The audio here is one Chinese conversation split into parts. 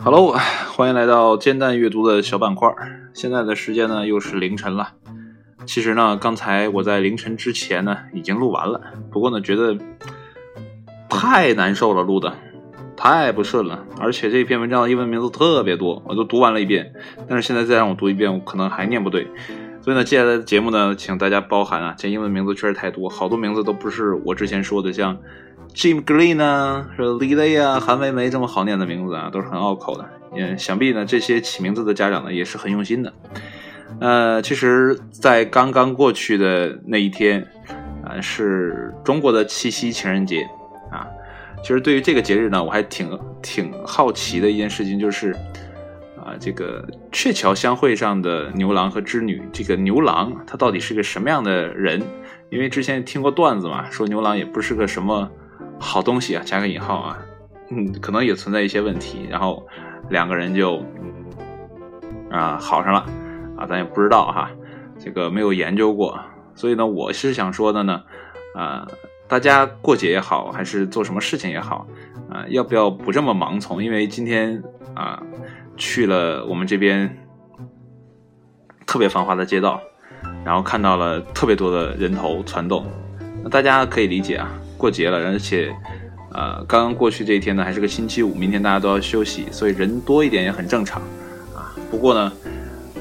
Hello，欢迎来到煎蛋阅读的小板块。现在的时间呢又是凌晨了。其实呢，刚才我在凌晨之前呢已经录完了，不过呢觉得太难受了，录的太不顺了。而且这篇文章的英文名字特别多，我都读完了一遍，但是现在再让我读一遍，我可能还念不对。所以呢，接下来的节目呢，请大家包涵啊，这英文名字确实太多，好多名字都不是我之前说的，像。Jim Green 啊，是 Lily 啊，韩梅梅这么好念的名字啊，都是很拗口的。嗯，想必呢，这些起名字的家长呢，也是很用心的。呃，其实，在刚刚过去的那一天，啊，是中国的七夕情人节啊。其实对于这个节日呢，我还挺挺好奇的一件事情，就是啊，这个鹊桥相会上的牛郎和织女，这个牛郎他到底是个什么样的人？因为之前听过段子嘛，说牛郎也不是个什么。好东西啊，加个引号啊，嗯，可能也存在一些问题，然后两个人就啊好上了啊，咱也不知道哈，这个没有研究过，所以呢，我是想说的呢，啊，大家过节也好，还是做什么事情也好，啊，要不要不这么盲从？因为今天啊去了我们这边特别繁华的街道，然后看到了特别多的人头攒动，大家可以理解啊。过节了，而且，呃，刚刚过去这一天呢，还是个星期五，明天大家都要休息，所以人多一点也很正常，啊。不过呢，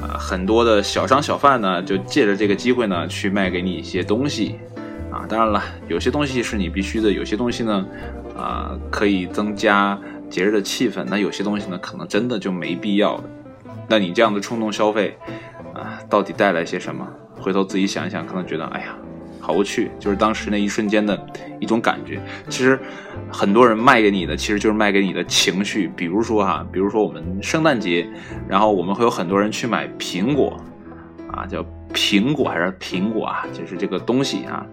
啊，很多的小商小贩呢，就借着这个机会呢，去卖给你一些东西，啊，当然了，有些东西是你必须的，有些东西呢，啊，可以增加节日的气氛，那有些东西呢，可能真的就没必要。那你这样的冲动消费，啊，到底带来些什么？回头自己想一想，可能觉得，哎呀。好无趣，就是当时那一瞬间的一种感觉。其实，很多人卖给你的，其实就是卖给你的情绪。比如说哈，比如说我们圣诞节，然后我们会有很多人去买苹果，啊，叫苹果还是苹果啊，就是这个东西啊。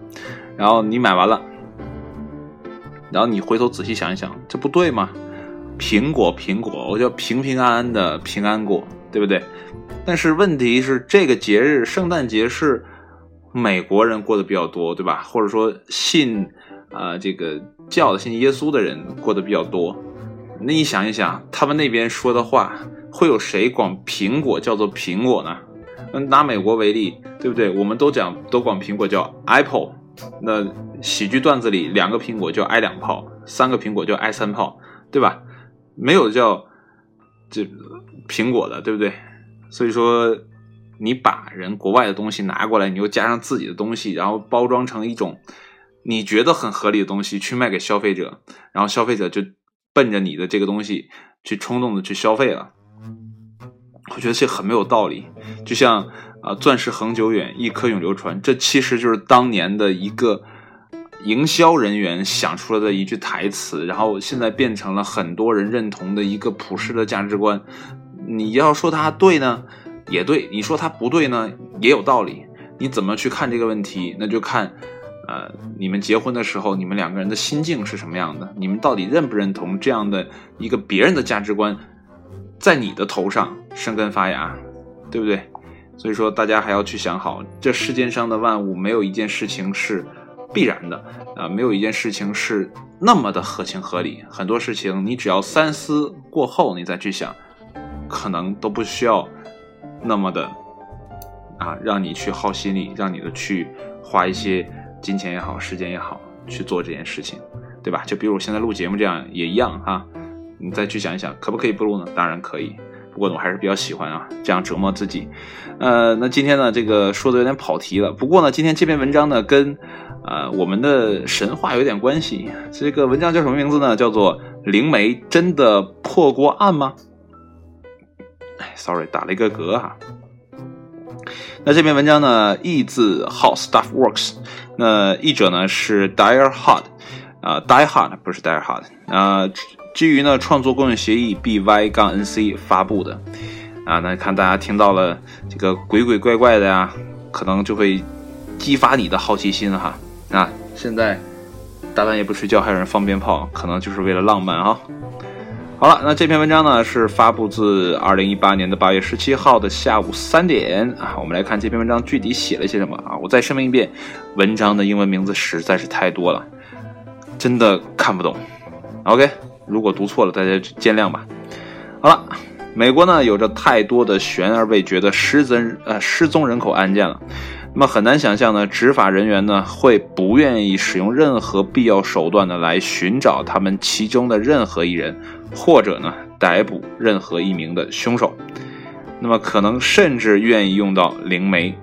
然后你买完了，然后你回头仔细想一想，这不对吗？苹果，苹果，我叫平平安安的平安果，对不对？但是问题是，这个节日，圣诞节是。美国人过得比较多，对吧？或者说信，呃，这个教的信耶稣的人过得比较多。那你想一想，他们那边说的话，会有谁管苹果叫做苹果呢？嗯拿美国为例，对不对？我们都讲都管苹果叫 apple。那喜剧段子里，两个苹果叫挨两炮，三个苹果叫挨三炮，对吧？没有叫这苹果的，对不对？所以说。你把人国外的东西拿过来，你又加上自己的东西，然后包装成一种你觉得很合理的东西去卖给消费者，然后消费者就奔着你的这个东西去冲动的去消费了。我觉得这很没有道理。就像啊，钻石恒久远，一颗永流传，这其实就是当年的一个营销人员想出来的一句台词，然后现在变成了很多人认同的一个普世的价值观。你要说它对呢？也对，你说他不对呢，也有道理。你怎么去看这个问题？那就看，呃，你们结婚的时候，你们两个人的心境是什么样的？你们到底认不认同这样的一个别人的价值观，在你的头上生根发芽，对不对？所以说，大家还要去想好，这世间上的万物，没有一件事情是必然的，啊，没有一件事情是那么的合情合理。很多事情，你只要三思过后，你再去想，可能都不需要。那么的啊，让你去耗心力，让你的去花一些金钱也好，时间也好去做这件事情，对吧？就比如我现在录节目这样也一样哈。你再去想一想，可不可以不录呢？当然可以，不过我还是比较喜欢啊，这样折磨自己。呃，那今天呢，这个说的有点跑题了。不过呢，今天这篇文章呢，跟呃我们的神话有点关系。这个文章叫什么名字呢？叫做《灵媒真的破过案吗》？哎，sorry，打了一个嗝哈。那这篇文章呢，译自 How Stuff Works。那译者呢是 Dire Hard，啊，Die Hard 不是 Dire Hard。啊，基于呢创作共用协议 BY 杠 NC 发布的。啊，那看大家听到了这个鬼鬼怪怪的呀，可能就会激发你的好奇心哈。啊，现在大半夜不睡觉还有人放鞭炮，可能就是为了浪漫啊。好了，那这篇文章呢是发布自二零一八年的八月十七号的下午三点啊。我们来看这篇文章具体写了些什么啊？我再声明一遍，文章的英文名字实在是太多了。真的看不懂。OK，如果读错了，大家见谅吧。好了，美国呢有着太多的悬而未决的失踪呃失踪人口案件了，那么很难想象呢，执法人员呢会不愿意使用任何必要手段的来寻找他们其中的任何一人，或者呢逮捕任何一名的凶手。那么可能甚至愿意用到灵媒。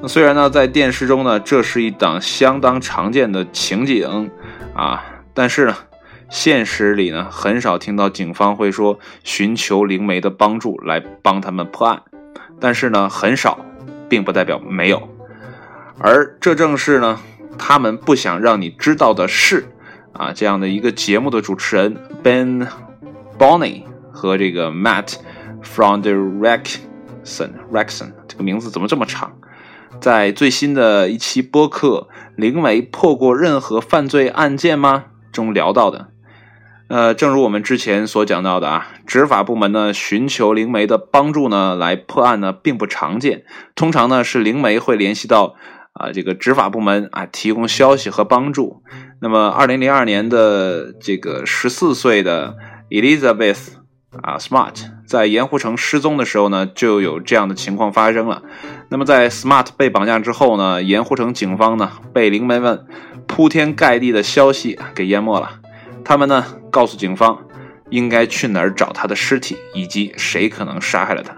那虽然呢在电视中呢这是一档相当常见的情景啊，但是呢。现实里呢，很少听到警方会说寻求灵媒的帮助来帮他们破案，但是呢，很少，并不代表没有。而这正是呢，他们不想让你知道的事啊，这样的一个节目的主持人 Ben Bonny 和这个 Matt from the Rexon，Rexon 这个名字怎么这么长？在最新的一期播客《灵媒破过任何犯罪案件吗》中聊到的。呃，正如我们之前所讲到的啊，执法部门呢寻求灵媒的帮助呢来破案呢并不常见，通常呢是灵媒会联系到啊这个执法部门啊提供消息和帮助。那么，二零零二年的这个十四岁的 Elizabeth 啊 Smart 在盐湖城失踪的时候呢，就有这样的情况发生了。那么，在 Smart 被绑架之后呢，盐湖城警方呢被灵媒们铺天盖地的消息给淹没了。他们呢告诉警方，应该去哪儿找他的尸体，以及谁可能杀害了他。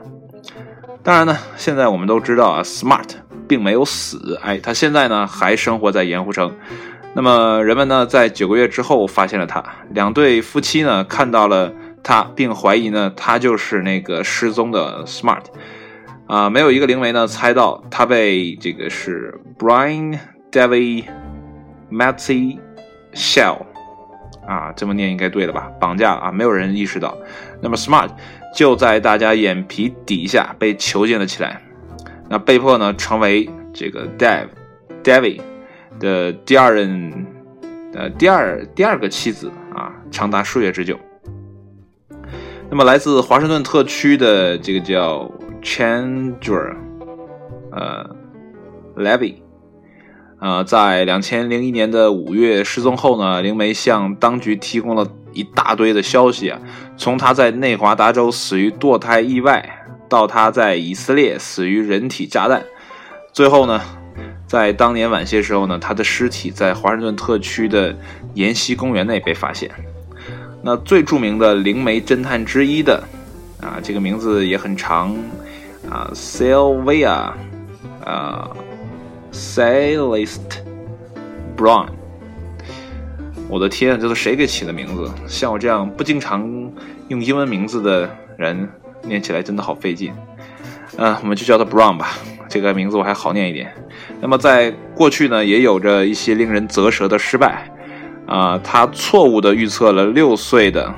当然呢，现在我们都知道啊，Smart 并没有死，哎，他现在呢还生活在盐湖城。那么人们呢在九个月之后发现了他，两对夫妻呢看到了他，并怀疑呢他就是那个失踪的 Smart。啊，没有一个灵媒呢猜到他被这个是 Brian David Matthew Shell。啊，这么念应该对了吧？绑架啊，没有人意识到。那么，Smart 就在大家眼皮底下被囚禁了起来，那被迫呢成为这个 Dave，David 的第二任，呃，第二第二个妻子啊，长达数月之久。那么，来自华盛顿特区的这个叫 Chandra，呃，Levy。呃，在两千零一年的五月失踪后呢，灵媒向当局提供了一大堆的消息啊，从他在内华达州死于堕胎意外，到他在以色列死于人体炸弹，最后呢，在当年晚些时候呢，他的尸体在华盛顿特区的沿溪公园内被发现。那最著名的灵媒侦探之一的啊，这个名字也很长啊，Sylvia，啊。Celeste Brown，我的天，这是谁给起的名字？像我这样不经常用英文名字的人，念起来真的好费劲。嗯，我们就叫他 Brown 吧，这个名字我还好念一点。那么在过去呢，也有着一些令人啧舌的失败。啊，他错误的预测了六岁的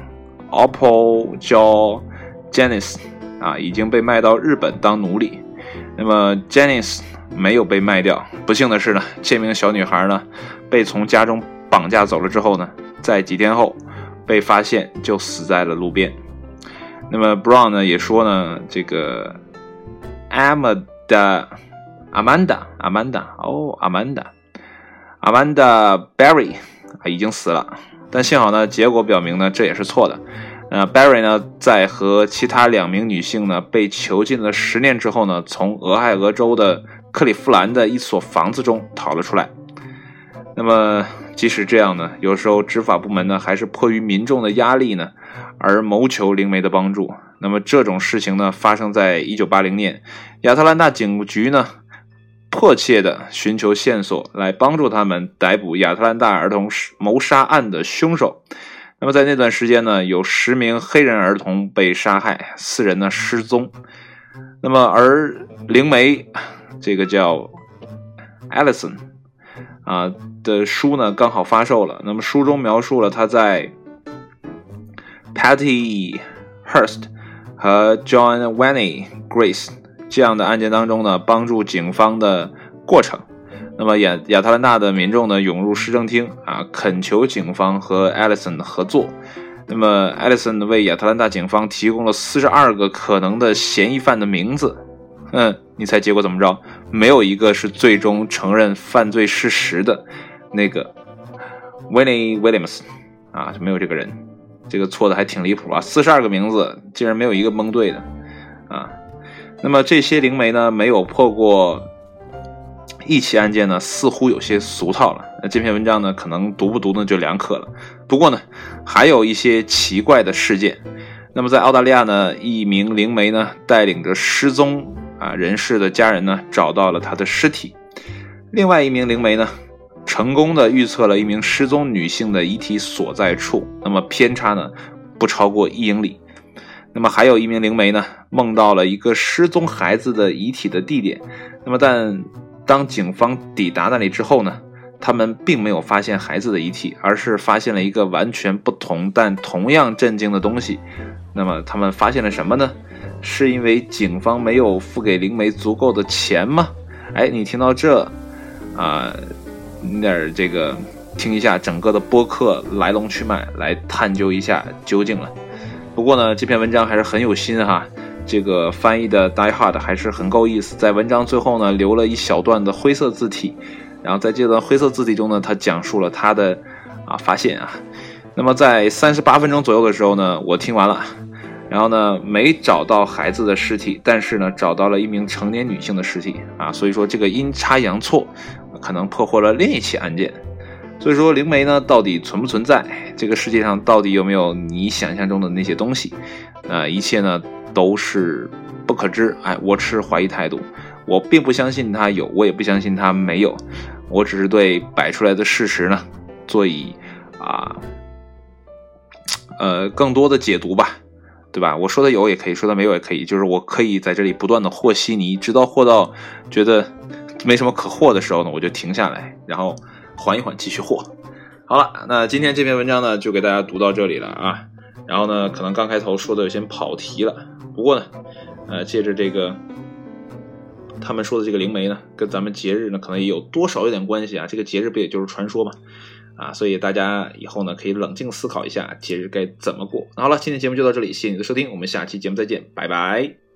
Oppo 叫 Janice 啊，已经被卖到日本当奴隶。那么 Janice。没有被卖掉。不幸的是呢，这名小女孩呢，被从家中绑架走了之后呢，在几天后被发现就死在了路边。那么 Brown 呢也说呢，这个 Amanda Amanda Amanda 哦 Amanda Amanda Barry 已经死了，但幸好呢，结果表明呢，这也是错的。呃，Barry 呢，在和其他两名女性呢被囚禁了十年之后呢，从俄亥俄州的克利夫兰的一所房子中逃了出来。那么，即使这样呢，有时候执法部门呢还是迫于民众的压力呢，而谋求灵媒的帮助。那么这种事情呢，发生在一九八零年，亚特兰大警局呢，迫切的寻求线索来帮助他们逮捕亚特兰大儿童谋杀案的凶手。那么在那段时间呢，有十名黑人儿童被杀害，四人呢失踪。那么而灵媒。这个叫 Allison 啊的书呢，刚好发售了。那么书中描述了他在 Patty Hearst 和 John Wayne Grace 这样的案件当中呢，帮助警方的过程。那么亚亚特兰大的民众呢，涌入市政厅啊，恳求警方和 Allison 合作。那么 Allison 为亚特兰大警方提供了四十二个可能的嫌疑犯的名字。嗯，你猜结果怎么着？没有一个是最终承认犯罪事实的。那个 Winnie Williams 啊，就没有这个人，这个错的还挺离谱啊！四十二个名字竟然没有一个蒙对的啊！那么这些灵媒呢，没有破过一起案件呢，似乎有些俗套了。那这篇文章呢，可能读不读呢就两可了。不过呢，还有一些奇怪的事件。那么在澳大利亚呢，一名灵媒呢，带领着失踪啊人士的家人呢，找到了他的尸体。另外一名灵媒呢，成功的预测了一名失踪女性的遗体所在处，那么偏差呢，不超过一英里。那么还有一名灵媒呢，梦到了一个失踪孩子的遗体的地点。那么但当警方抵达那里之后呢，他们并没有发现孩子的遗体，而是发现了一个完全不同但同样震惊的东西。那么他们发现了什么呢？是因为警方没有付给灵媒足够的钱吗？哎，你听到这，啊，你点这个听一下整个的播客来龙去脉，来探究一下究竟了。不过呢，这篇文章还是很有心哈，这个翻译的 Die Hard 还是很够意思。在文章最后呢，留了一小段的灰色字体，然后在这段灰色字体中呢，他讲述了他的啊发现啊。那么在三十八分钟左右的时候呢，我听完了，然后呢没找到孩子的尸体，但是呢找到了一名成年女性的尸体啊，所以说这个阴差阳错，可能破获了另一起案件。所以说灵媒呢到底存不存在？这个世界上到底有没有你想象中的那些东西？啊，一切呢都是不可知。哎，我持怀疑态度，我并不相信它有，我也不相信它没有，我只是对摆出来的事实呢做以啊。呃，更多的解读吧，对吧？我说的有也可以说的没有也可以，就是我可以在这里不断的和稀泥，直到和到觉得没什么可和的时候呢，我就停下来，然后缓一缓，继续和。好了，那今天这篇文章呢，就给大家读到这里了啊。然后呢，可能刚开头说的有些跑题了，不过呢，呃，借着这个他们说的这个灵媒呢，跟咱们节日呢，可能也有多少有点关系啊。这个节日不也就是传说嘛？啊，所以大家以后呢可以冷静思考一下节日该怎么过。好了，今天节目就到这里，谢谢你的收听，我们下期节目再见，拜拜。